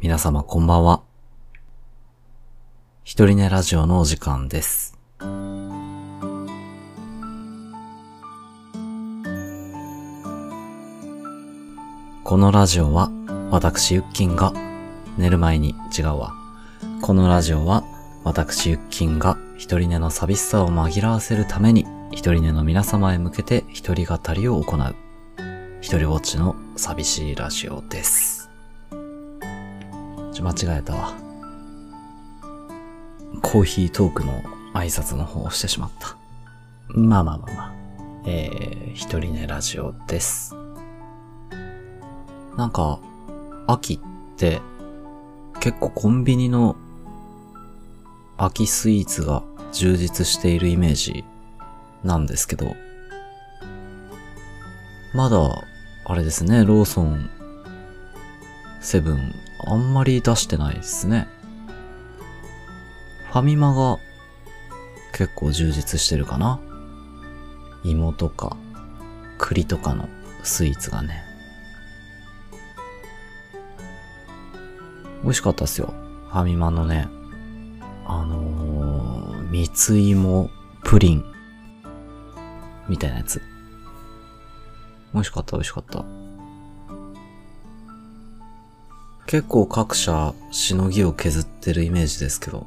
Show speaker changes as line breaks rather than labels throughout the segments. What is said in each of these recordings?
皆様こんばんは。一人寝ラジオのお時間です。このラジオは、私ゆっきんが、寝る前に違うわ。このラジオは、私ゆっきんが一人寝の寂しさを紛らわせるために、一人寝の皆様へ向けて一人語りを行う、一人ぼっちの寂しいラジオです。ちょ、間違えたわ。コーヒートークの挨拶の方をしてしまった。まあまあまあまあ。えー、一人寝ラジオです。なんか、秋って、結構コンビニの秋スイーツが充実しているイメージなんですけど、まだ、あれですね、ローソン、セブン、あんまり出してないですね。ファミマが結構充実してるかな。芋とか栗とかのスイーツがね。美味しかったっすよ。ファミマのね、あのー、三つ芋プリンみたいなやつ。美味しかった美味しかった。結構各社しのぎを削ってるイメージですけど。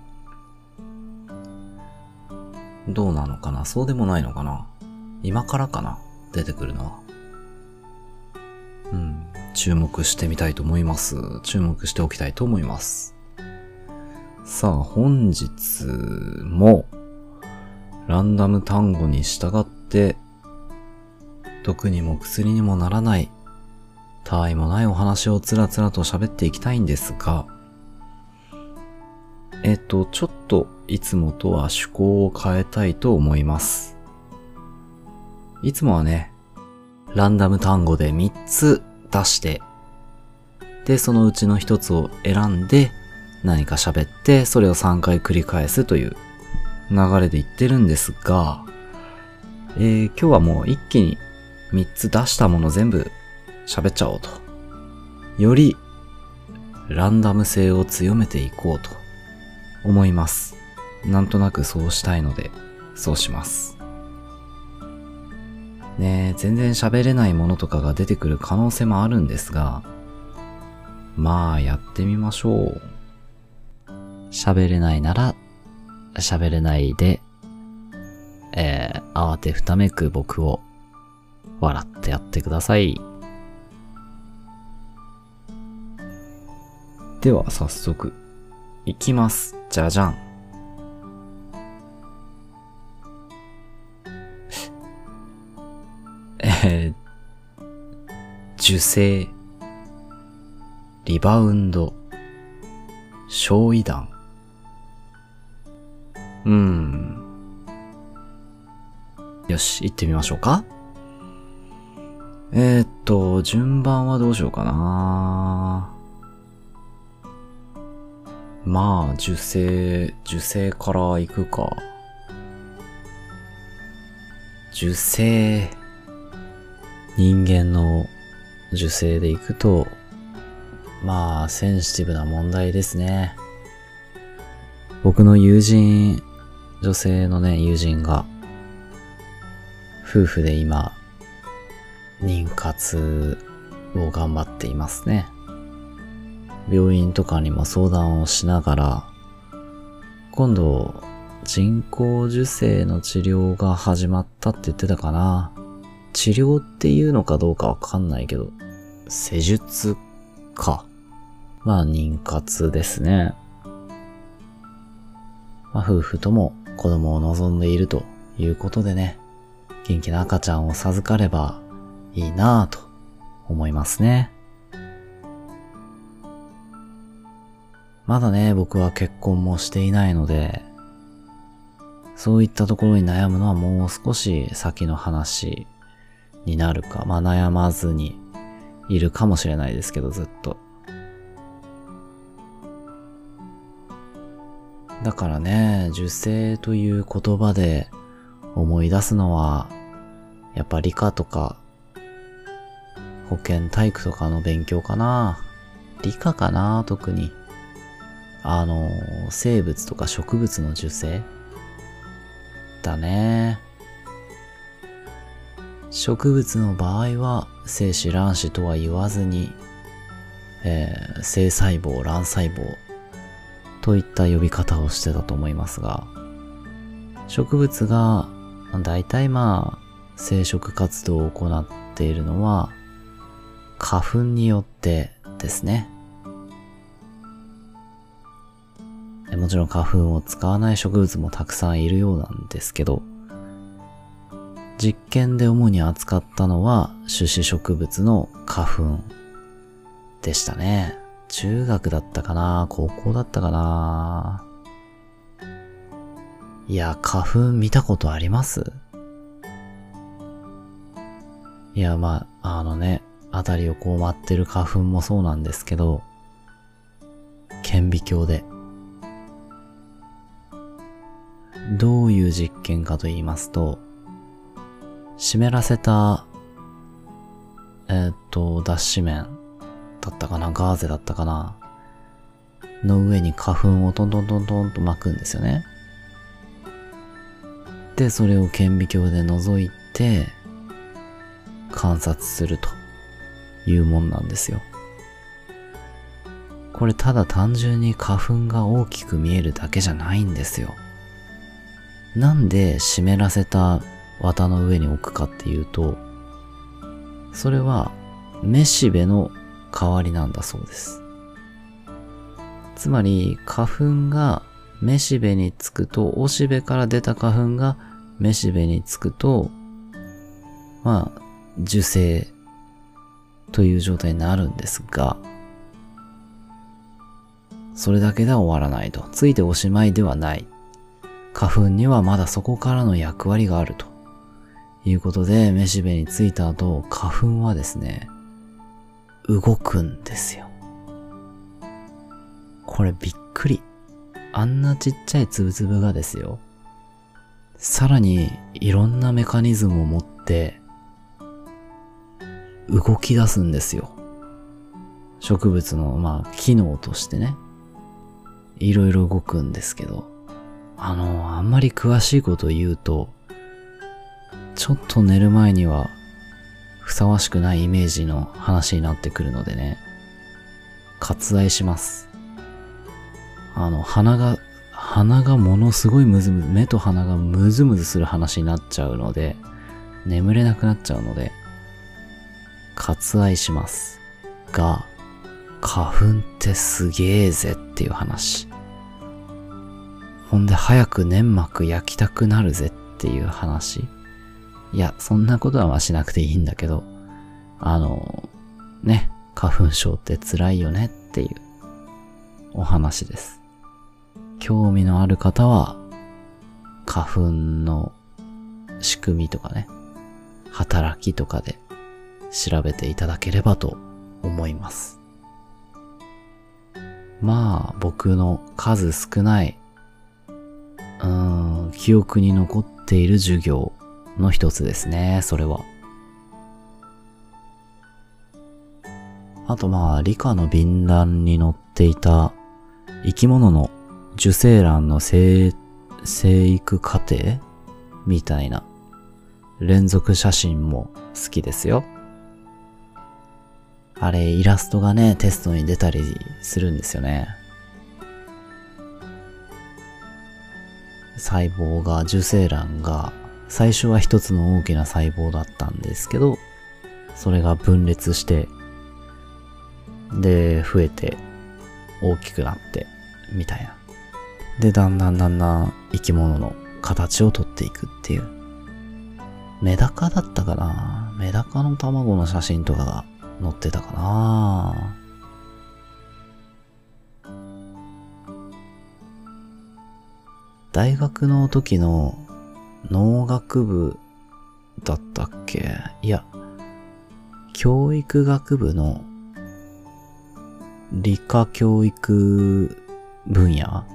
どうなのかな？そうでもないのかな？今からかな？出てくるのは。うん。注目してみたいと思います。注目しておきたいと思います。さあ、本日も、ランダム単語に従って、毒にも薬にもならない、たわいもないお話をつらつらと喋っていきたいんですが、えっと、ちょっといつもとは趣向を変えたいと思います。いつもはね、ランダム単語で3つ出して、で、そのうちの1つを選んで何か喋って、それを3回繰り返すという流れで言ってるんですが、えー今日はもう一気に3つ出したもの全部喋っちゃおうと。よりランダム性を強めていこうと思います。なんとなくそうしたいので、そうします。ねえ、全然喋れないものとかが出てくる可能性もあるんですが、まあ、やってみましょう。喋れないなら、喋れないで、えー、慌てふためく僕を笑ってやってください。では、早速、いきます。じゃじゃん。えー、受精、リバウンド、焼夷弾。うーん。よし、行ってみましょうか。えー、っと、順番はどうしようかな。まあ、受精、受精から行くか。受精、人間の受精で行くと、まあ、センシティブな問題ですね。僕の友人、女性のね、友人が、夫婦で今、妊活を頑張っていますね。病院とかにも相談をしながら、今度、人工授精の治療が始まったって言ってたかな。治療っていうのかどうかわかんないけど、施術か。まあ、妊活ですね。まあ、夫婦とも子供を望んでいるということでね、元気な赤ちゃんを授かればいいなぁと思いますね。まだね、僕は結婚もしていないので、そういったところに悩むのはもう少し先の話になるか、まあ悩まずにいるかもしれないですけど、ずっと。だからね、受精という言葉で思い出すのは、やっぱ理科とか、保健体育とかの勉強かな。理科かな特に。あの、生物とか植物の受精？だね。植物の場合は、精子卵子とは言わずに、えー、性細胞、卵細胞といった呼び方をしてたと思いますが、植物が、大体まあ、生殖活動を行っているのは、花粉によってですね。もちろん花粉を使わない植物もたくさんいるようなんですけど、実験で主に扱ったのは種子植物の花粉でしたね。中学だったかな？高校だったかな？いや、花粉見たことあります？いや、まあ、あのね、あたりをこう舞ってる花粉もそうなんですけど、顕微鏡で。どういう実験かと言いますと、湿らせた、えー、っと、脱脂綿だったかなガーゼだったかなの上に花粉をトントントントンと巻くんですよね。で、それを顕微鏡で覗いて、観察するというもんなんですよ。これただ単純に花粉が大きく見えるだけじゃないんですよ。なんで湿らせた綿の上に置くかっていうと、それはめしべの代わりなんだそうです。つまり花粉がめしべにつくと、おしべから出た花粉がめしべにつくと、まあ、受精という状態になるんですが、それだけでは終わらないと。ついておしまいではない。花粉にはまだそこからの役割があると。いうことで、めしべについた後、花粉はですね、動くんですよ。これびっくり。あんなちっちゃいつぶつぶがですよ。さらにいろんなメカニズムを持って動き出すんですよ。植物の、まあ、機能としてね。いろいろ動くんですけど。あの、あんまり詳しいことを言うと、ちょっと寝る前にはふさわしくないイメージの話になってくるのでね、割愛します。あの、鼻が、鼻がものすごいムズムズ、目と鼻がムズムズする話になっちゃうので、眠れなくなっちゃうので、割愛します。が、花粉ってすげえぜっていう話。ほんで早く粘膜焼きたくなるぜっていう話。いや、そんなことはましなくていいんだけど、あの、ね、花粉症って辛いよねっていうお話です。興味のある方は、花粉の仕組みとかね、働きとかで調べていただければと思います。まあ、僕の数少ない、うん、記憶に残っている授業の一つですね、それは。あとまあ、理科の便欄に載っていた生き物の受精卵の生、生育過程みたいな連続写真も好きですよ。あれ、イラストがね、テストに出たりするんですよね。細胞が、受精卵が最初は一つの大きな細胞だったんですけど、それが分裂して、で、増えて、大きくなって、みたいな。で、だんだんだんだん生き物の形をとっていくっていう。メダカだったかな？メダカの卵の写真とかが載ってたかな？大学の時の農学部だったっけ？いや、教育学部の理科教育分野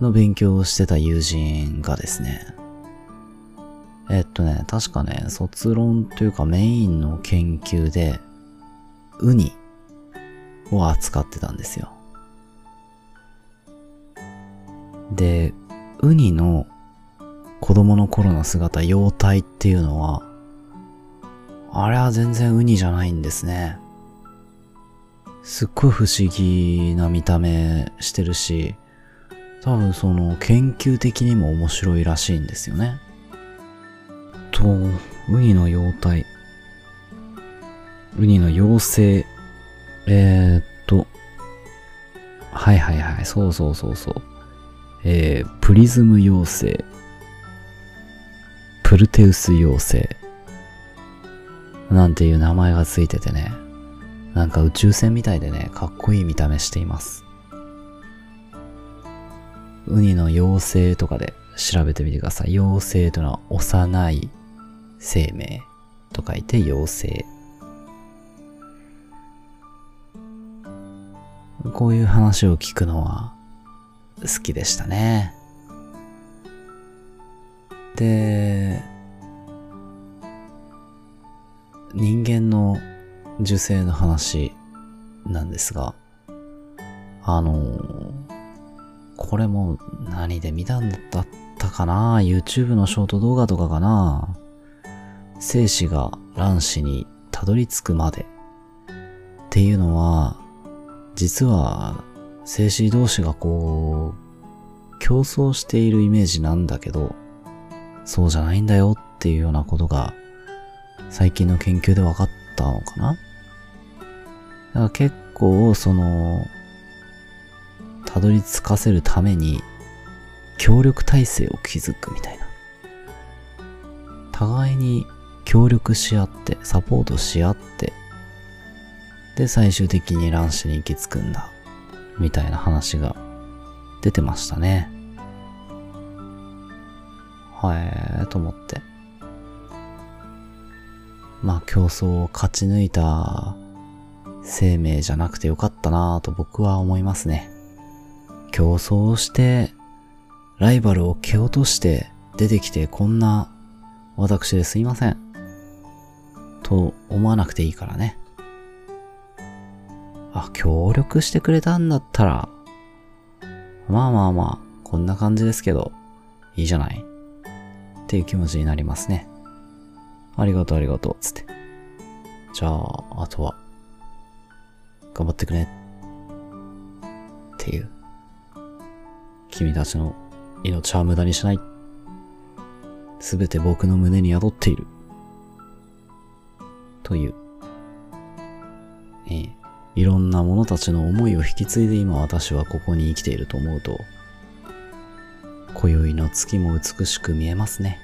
の勉強をしてた友人がですね、えっとね、確かね、卒論というかメインの研究で、ウニを扱ってたんですよ。で、ウニの子供の頃の姿、幼体っていうのは、あれは全然ウニじゃないんですね。すっごい不思議な見た目してるし、多分その研究的にも面白いらしいんですよね。と、ウニの幼体。ウニの妖精。えー、っと、はいはいはい、そうそうそうそう。えー、プリズム妖精。プルテウス妖精。なんていう名前がついててね。なんか宇宙船みたいでね、かっこいい見た目しています。ウニの妖精とかで調べてみてください。妖精というのは幼い生命と書いて妖精。こういう話を聞くのは好きでしたね。で、人間の受精の話なんですが、あのこれも何で見たんだったかな ?YouTube のショート動画とかかな？精子が卵子にたどり着くまでっていうのは、実は精子同士がこう、競争しているイメージなんだけど、そうじゃないんだよっていうようなことが最近の研究で分かったのかなだから結構その、たどり着かせるために協力体制を築くみたいな。互いに協力し合って、サポートし合って、で、最終的に卵子に行き着くんだ。みたいな話が出てましたね。はい、と思って。まあ競争を勝ち抜いた生命じゃなくてよかったなぁと僕は思いますね。競争をして、ライバルを蹴落として出てきてこんな私ですいません。と思わなくていいからね。あ、協力してくれたんだったら、まあまあまあ、こんな感じですけど、いいじゃないっていう気持ちになりますね。ありがとうありがとう、つって。じゃあ、あとは、頑張ってくね。っていう。君たちの命は無駄にしない。すべて僕の胸に宿っている。という。ええ。いろんな者たちの思いを引き継いで今私はここに生きていると思うと、今宵の月も美しく見えますね。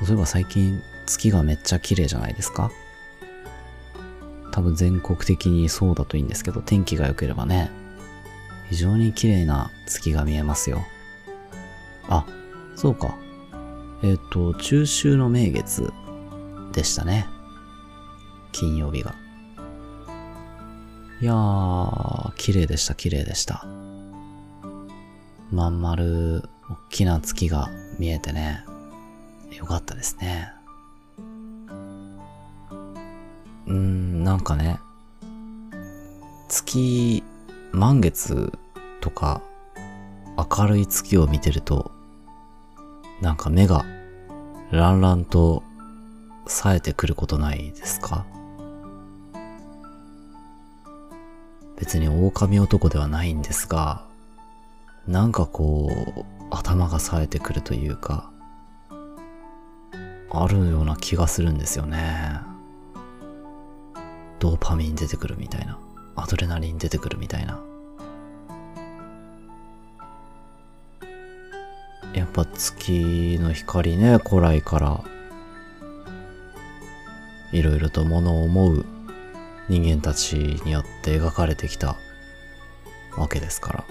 そういえば最近月がめっちゃ綺麗じゃないですか？多分全国的にそうだといいんですけど、天気が良ければね、非常に綺麗な月が見えますよ。あ、そうか。えっ、ー、と、中秋の名月でしたね。金曜日が。いやー、綺麗でした、綺麗でした。まん丸、大きな月が見えてね。よかったですね。うーん、なんかね、月、満月とか、明るい月を見てると、なんか目が、ランランと冴えてくることないですか？別に狼男ではないんですが、なんかこう、頭が冴えてくるというか、あるような気がするんですよね。ドーパミン出てくるみたいな。アドレナリン出てくるみたいな。やっぱ月の光ね、古来から、いろいろとものを思う人間たちによって描かれてきたわけですから。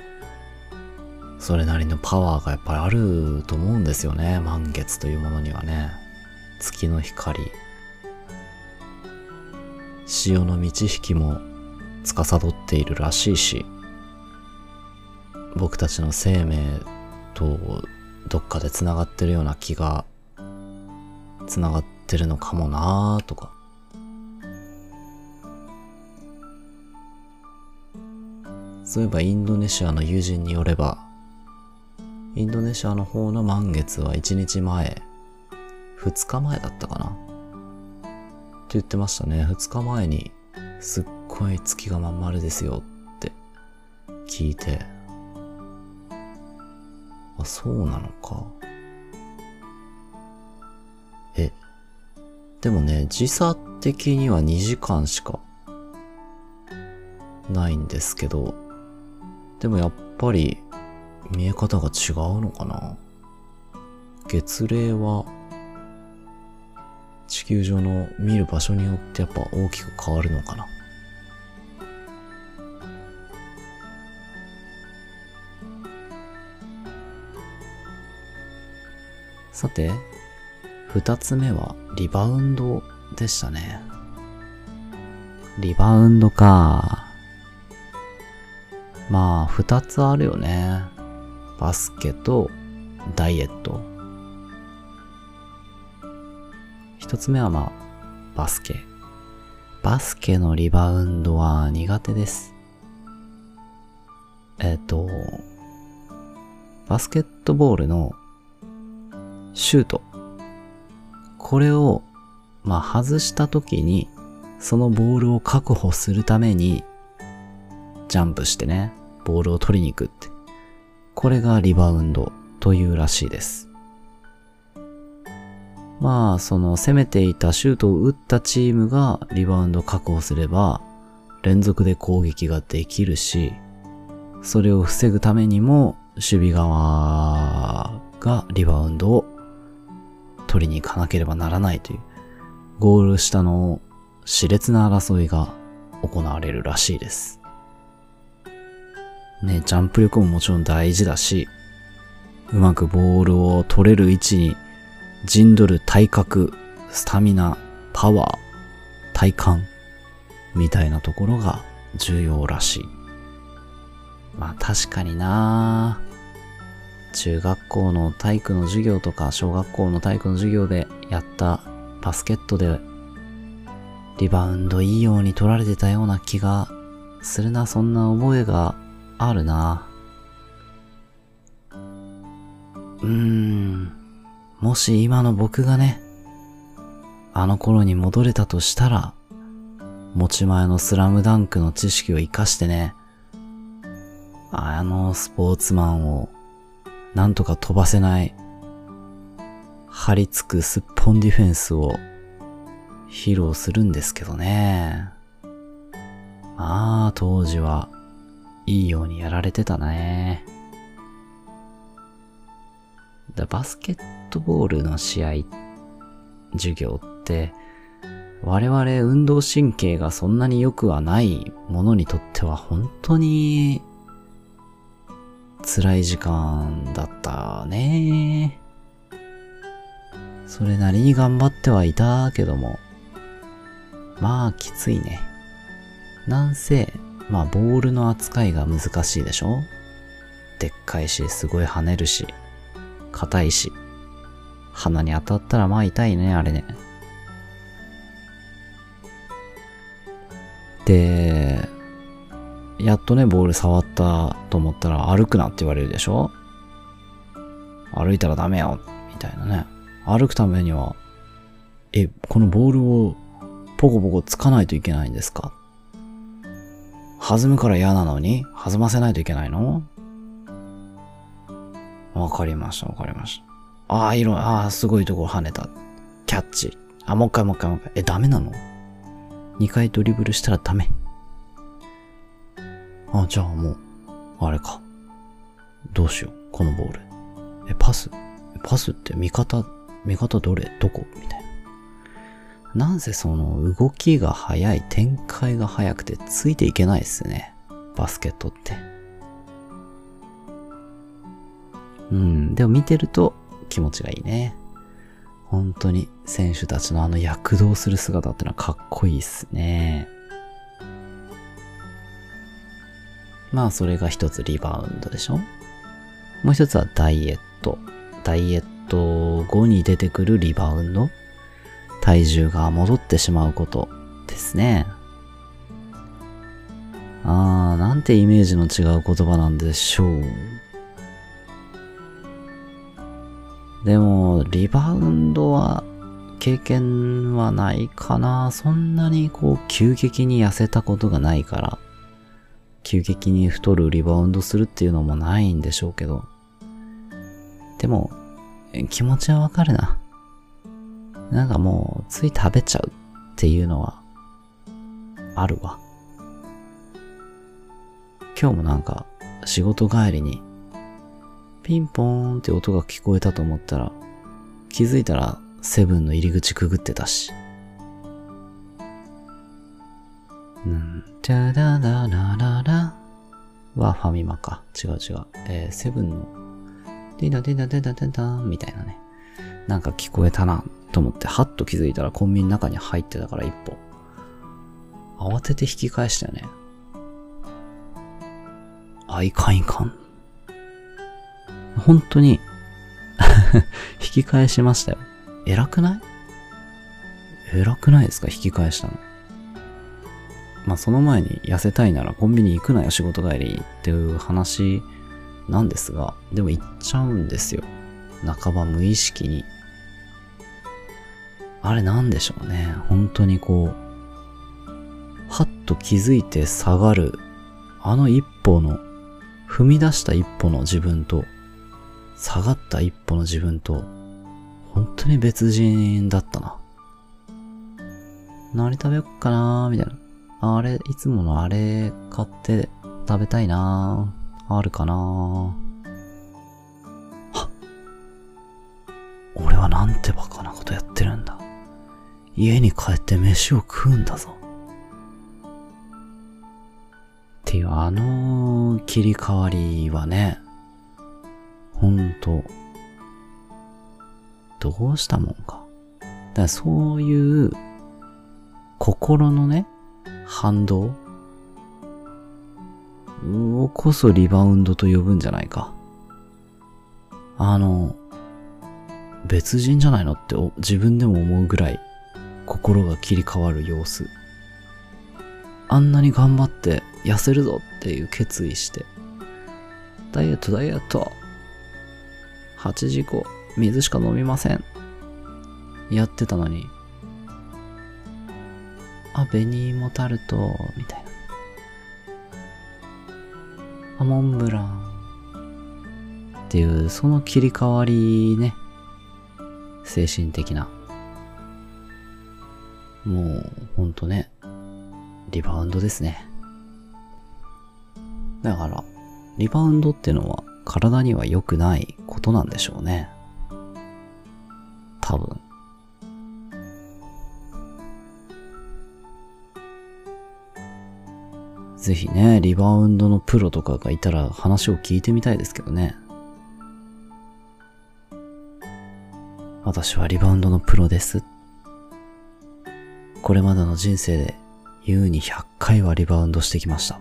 それなりのパワーがやっぱりあると思うんですよね、満月というものにはね。月の光潮の満ち引きも司っているらしいし僕たちの生命とどっかで繋がってるような気が繋がってるのかもなーとか例えばインドネシアの友人によれば、インドネシアの方の満月は1日前、2日前だったかな？って言ってましたね。2日前に、すっごい月がまん丸ですよって聞いて、あ、そうなのか？え、でもね、時差的には2時間しかないんですけど、でもやっぱり見え方が違うのかな？月齢は地球上の見る場所によってやっぱ大きく変わるのかな？さて、二つ目はリバウンドでしたね。リバウンドか。まあ、二つあるよね。バスケとダイエット。一つ目はまあ、バスケ。バスケのリバウンドは苦手です。えっ、ー、と、バスケットボールのシュート。これを、まあ、外した時に、そのボールを確保するために、ジャンプしてね、ボールを取りに行くって。これがリバウンドというらしいです。まあ、その攻めていたシュートを打ったチームがリバウンド確保すれば、連続で攻撃ができるし、それを防ぐためにも、守備側がリバウンドを取りに行かなければならないという、ゴール下の熾烈な争いが行われるらしいです。ね、ジャンプ力ももちろん大事だし、うまくボールを取れる位置に陣取る体格、スタミナ、パワー、体感、みたいなところが重要らしい。まあ確かにな中学校の体育の授業とか小学校の体育の授業でやったバスケットでリバウンドいいように取られてたような気がするな、そんな覚えがあるな。うーん。もし今の僕がね、あの頃に戻れたとしたら、持ち前のスラムダンクの知識を活かしてね、あのスポーツマンをなんとか飛ばせない、張り付くすっぽんディフェンスを披露するんですけどね。まあ、当時はいいようにやられてたね。だバスケットボールの試合、授業って、我々運動神経がそんなに良くはないものにとっては本当に辛い時間だったね。それなりに頑張ってはいたけども、まあきついね。なんせ、まあボールの扱いが難しいでしょ？でっかいし、すごい跳ねるし、硬いし、鼻に当たったらまあ痛いね、あれね。で、やっとね、ボール触ったと思ったら歩くなって言われるでしょ？歩いたらダメよ、みたいなね。歩くためには、え、このボールをポコポコつかないといけないんですか？弾むから嫌なのに弾ませないといけないの？わかりました、わかりました。ああ、色、ああ、すごいとこ跳ねた。キャッチ。あ、もう一回もう一回もう一回。え、ダメなの ?2 回ドリブルしたらダメ。あ、じゃあもう、あれか。どうしよう、このボール。え、パス？パスって味方、味方どれ？どこ？みたいな。なんせその動きが速い、展開が速くてついていけないっすね。バスケットって。うん、でも見てると気持ちがいいね。本当に選手たちのあの躍動する姿ってのはかっこいいっすね。まあそれが一つリバウンドでしょもう一つはダイエット。ダイエット後に出てくるリバウンド。体重が戻ってしまうことですね。あー、なんなんてイメージの違う言葉なんでしょう。でも、リバウンドは、経験はないかな。そんなにこう、急激に痩せたことがないから、急激に太るリバウンドするっていうのもないんでしょうけど。でも、気持ちはわかるな。なんかもう、つい食べちゃうっていうのは、あるわ。今日もなんか、仕事帰りに、ピンポーンって音が聞こえたと思ったら、気づいたらセブンの入り口くぐってたし。うん、じゃらららららはファミマか。違う違う。えー、セブンの、ディダディダディダディダみたいなね。なんか聞こえたな、と思って、はっと気づいたらコンビニの中に入ってたから一歩。慌てて引き返したよね。あ、いかんいかん。本当に 引き返しましたよ。偉くない？偉くないですか？引き返したの。まあその前に痩せたいならコンビニ行くなよ仕事帰りっていう話なんですが、でも行っちゃうんですよ。半ば無意識に。あれなんでしょうね。本当にこう、はっと気づいて下がる、あの一歩の、踏み出した一歩の自分と、下がった一歩の自分と、本当に別人だったな。何食べよっかなーみたいな。あれ、いつものあれ買って食べたいなーあるかなーはっ俺はなんてバカなことやってるんだ。家に帰って飯を食うんだぞ。っていうあの切り替わりはね、ほんと、どうしたもんか。だからそういう心のね、反動をこそリバウンドと呼ぶんじゃないか。あの、別人じゃないのって自分でも思うぐらい心が切り替わる様子。あんなに頑張って痩せるぞっていう決意して、ダイエットダイエット !8 時以降、水しか飲みません。やってたのに、あ、紅芋タルト、みたいな。あ、モンブラン。っていう、その切り替わりね。精神的な。もう、ほんとね、リバウンドですね。だから、リバウンドってのは体には良くないことなんでしょうね。多分。ぜひね、リバウンドのプロとかがいたら話を聞いてみたいですけどね。私はリバウンドのプロですこれまでの人生で優に100回はリバウンドしてきました。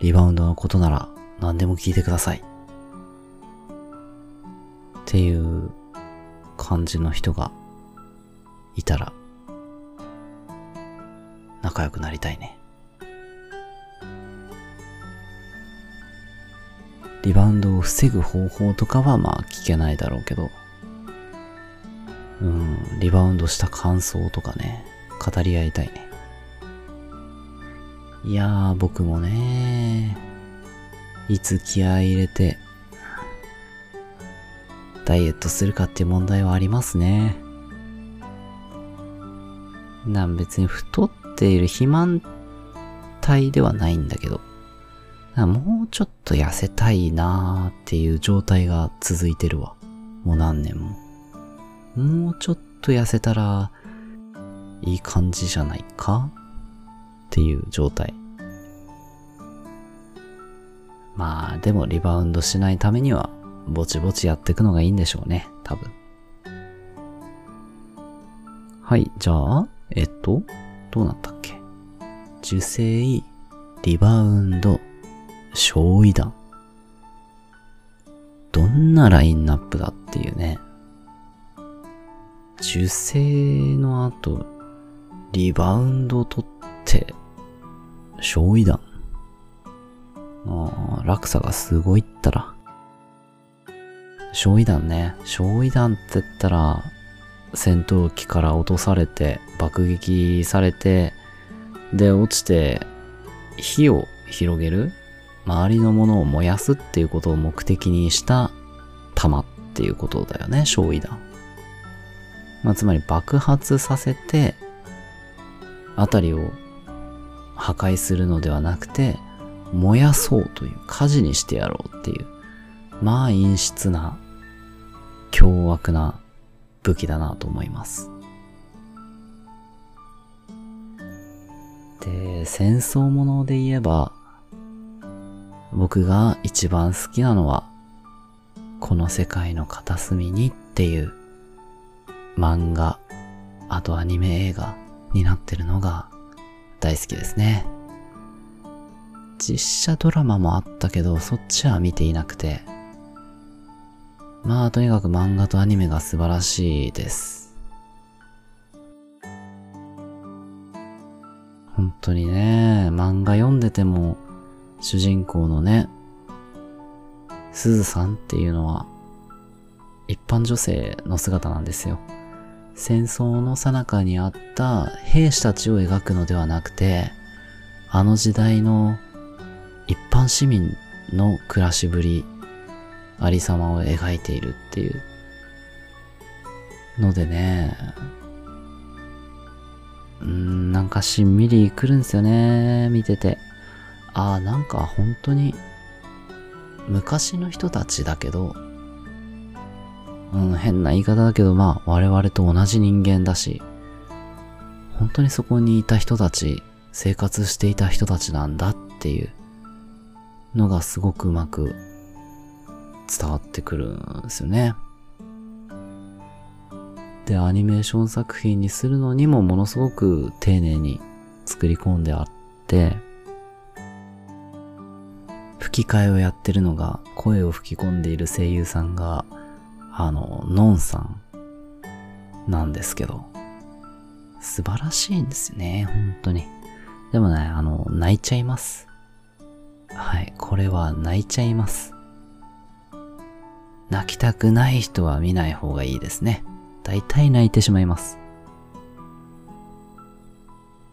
リバウンドのことなら何でも聞いてください。っていう感じの人がいたら仲良くなりたいね。リバウンドを防ぐ方法とかはまあ聞けないだろうけど、うん、リバウンドした感想とかね、語り合いたいね。いやー、僕もねいつ気合入れて、ダイエットするかっていう問題はありますね。なん別に太っている肥満体ではないんだけど、もうちょっと痩せたいなーっていう状態が続いてるわ。もう何年も。もうちょっと痩せたら、いい感じじゃないか？っていう状態。まあ、でもリバウンドしないためには、ぼちぼちやっていくのがいいんでしょうね、多分。はい、じゃあ、えっと、どうなったっけ？受精、リバウンド、小位弾。どんなラインナップだっていうね。受精の後、リバウンドを取って、小位弾。あ落差がすごいったら。焼夷弾ね。焼夷弾って言ったら、戦闘機から落とされて、爆撃されて、で、落ちて、火を広げる周りのものを燃やすっていうことを目的にした弾っていうことだよね、焼夷弾。まあ、つまり爆発させて、あたりを破壊するのではなくて、燃やそうという、火事にしてやろうっていう、まあ陰湿な、凶悪な武器だなと思います。で、戦争もので言えば、僕が一番好きなのは、この世界の片隅にっていう漫画、あとアニメ映画になってるのが大好きですね。実写ドラマもあったけど、そっちは見ていなくて。まあ、とにかく漫画とアニメが素晴らしいです。本当にね、漫画読んでても、主人公のね、すずさんっていうのは、一般女性の姿なんですよ。戦争の最中にあった兵士たちを描くのではなくて、あの時代の一般市民の暮らしぶり、ありさまを描いているっていうのでね、うん、なんかしんみりくるんですよね、見てて。ああ、なんか本当に昔の人たちだけど、うん、変な言い方だけど、まあ、我々と同じ人間だし、本当にそこにいた人たち、生活していた人たちなんだっていうのがすごくうまく伝わってくるんですよね。で、アニメーション作品にするのにもものすごく丁寧に作り込んであって、吹き替えをやってるのが、声を吹き込んでいる声優さんが、あの、ノンさんなんですけど、素晴らしいんですよね、本当に。でもね、あの、泣いちゃいます。はい、これは泣いちゃいます。泣きたくない人は見ない方がいいですね。大体泣いてしまいます。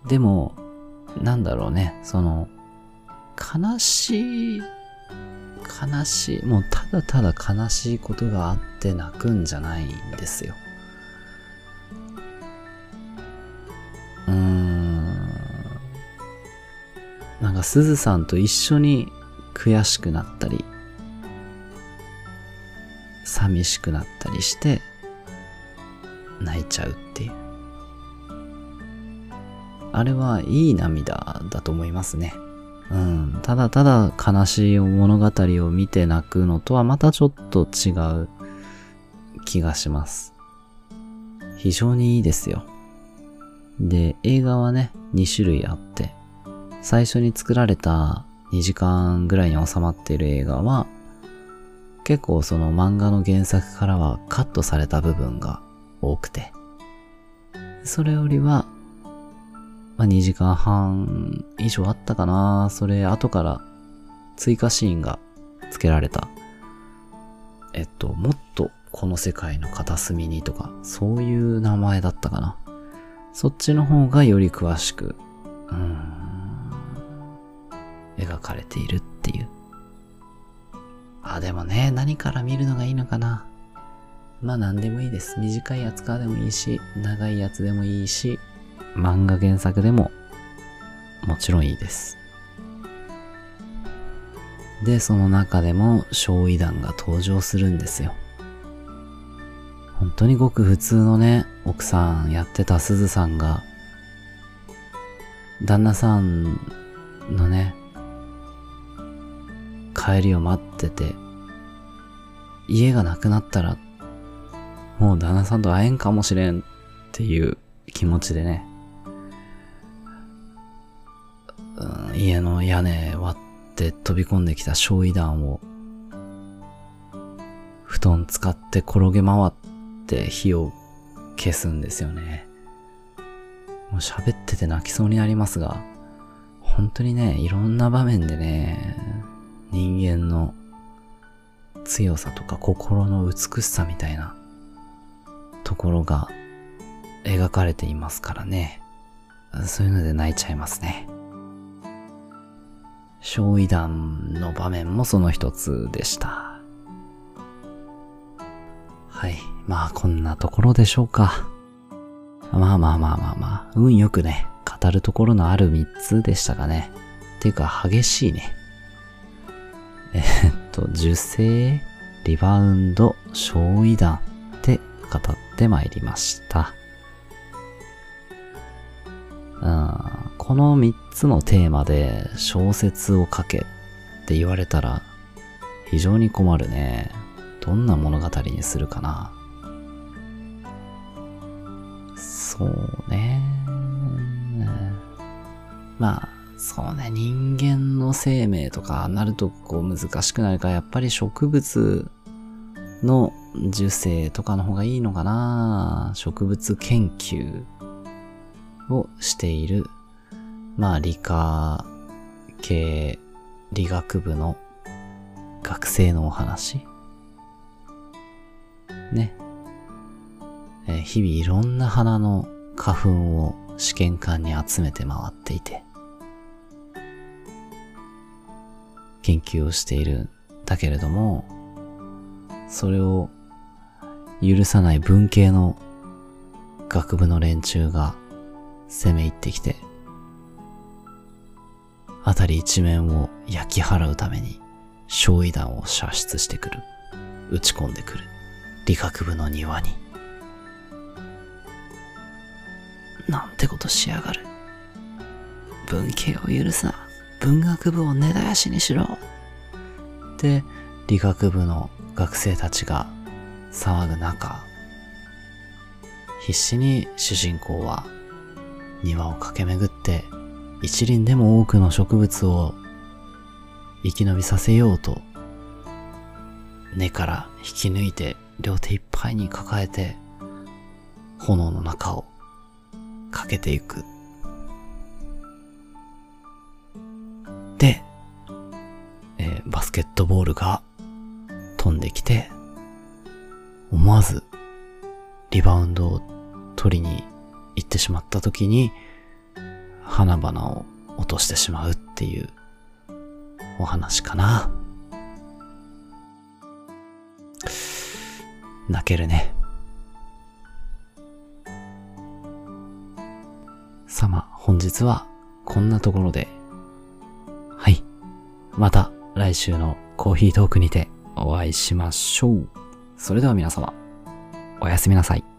でも、なんだろうね、その、悲しい悲しい、もうただただ悲しいことがあって泣くんじゃないんですよ。うん。なんかすずさんと一緒に悔しくなったり、寂しくなったりして、泣いちゃうっていう。あれはいい涙だと思いますね。うん、ただただ悲しい物語を見て泣くのとはまたちょっと違う気がします。非常にいいですよ。で、映画はね、2種類あって、最初に作られた2時間ぐらいに収まっている映画は、結構その漫画の原作からはカットされた部分が多くて、それよりはまあ、2時間半以上あったかな。それ後から追加シーンが付けられた。えっと、もっとこの世界の片隅にとか、そういう名前だったかな。そっちの方がより詳しく、うん、描かれているっていう。あ、でもね、何から見るのがいいのかな。まあ何でもいいです。短いやつからでもいいし、長いやつでもいいし、漫画原作でももちろんいいです。で、その中でも焼夷弾が登場するんですよ。本当にごく普通のね、奥さんやってたすずさんが、旦那さんのね、帰りを待ってて、家がなくなったら、もう旦那さんと会えんかもしれんっていう気持ちでね、家の屋根割って飛び込んできた焼夷弾を、布団使って転げ回って火を消すんですよね。もう喋ってて泣きそうになりますが、本当にね、いろんな場面でね、人間の強さとか心の美しさみたいなところが描かれていますからね。そういうので泣いちゃいますね。焼夷弾の場面もその一つでした。はい。まあこんなところでしょうか。まあまあまあまあまあ、運よくね、語るところのある三つでしたかね。ていうか激しいね。え、っと、受精、リバウンド、焼夷弾って語ってまいりました。この三つのテーマで小説を書けって言われたら非常に困るね。どんな物語にするかな。そうね。まあ、そうね、人間の生命とかなるとこう難しくなるから、やっぱり植物の受精とかの方がいいのかな植物研究をしている、まあ理科系理学部の学生のお話。ね。え日々いろんな花の花粉を試験管に集めて回っていて、研究をしているんだけれども、それを許さない文系の学部の連中が攻め入ってきて、辺り一面を焼き払うために焼夷弾を射出してくる。撃ち込んでくる。理学部の庭に。なんてことしやがる。文系を許すな。文学部を根絶やしにしろ。で、理学部の学生たちが騒ぐ中、必死に主人公は庭を駆け巡って一輪でも多くの植物を生き延びさせようと根から引き抜いて両手いっぱいに抱えて炎の中をかけていく。で、えー、バスケットボールが飛んできて、思わずリバウンドを取りに行ってしまった時に、花々を落としてしまうっていうお話かな。泣けるね。さま、本日はこんなところで。はい。また来週のコーヒートークにてお会いしましょう。それでは皆様、おやすみなさい。